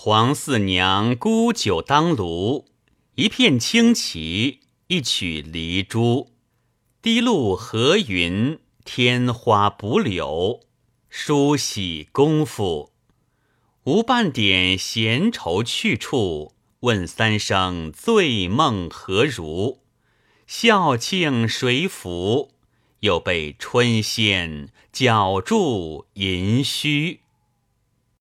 黄四娘沽酒当炉，一片轻旗，一曲离珠。滴露和云，天花补柳，梳洗功夫，无半点闲愁去处。问三生醉梦何如？笑庆谁服？又被春仙搅住银须。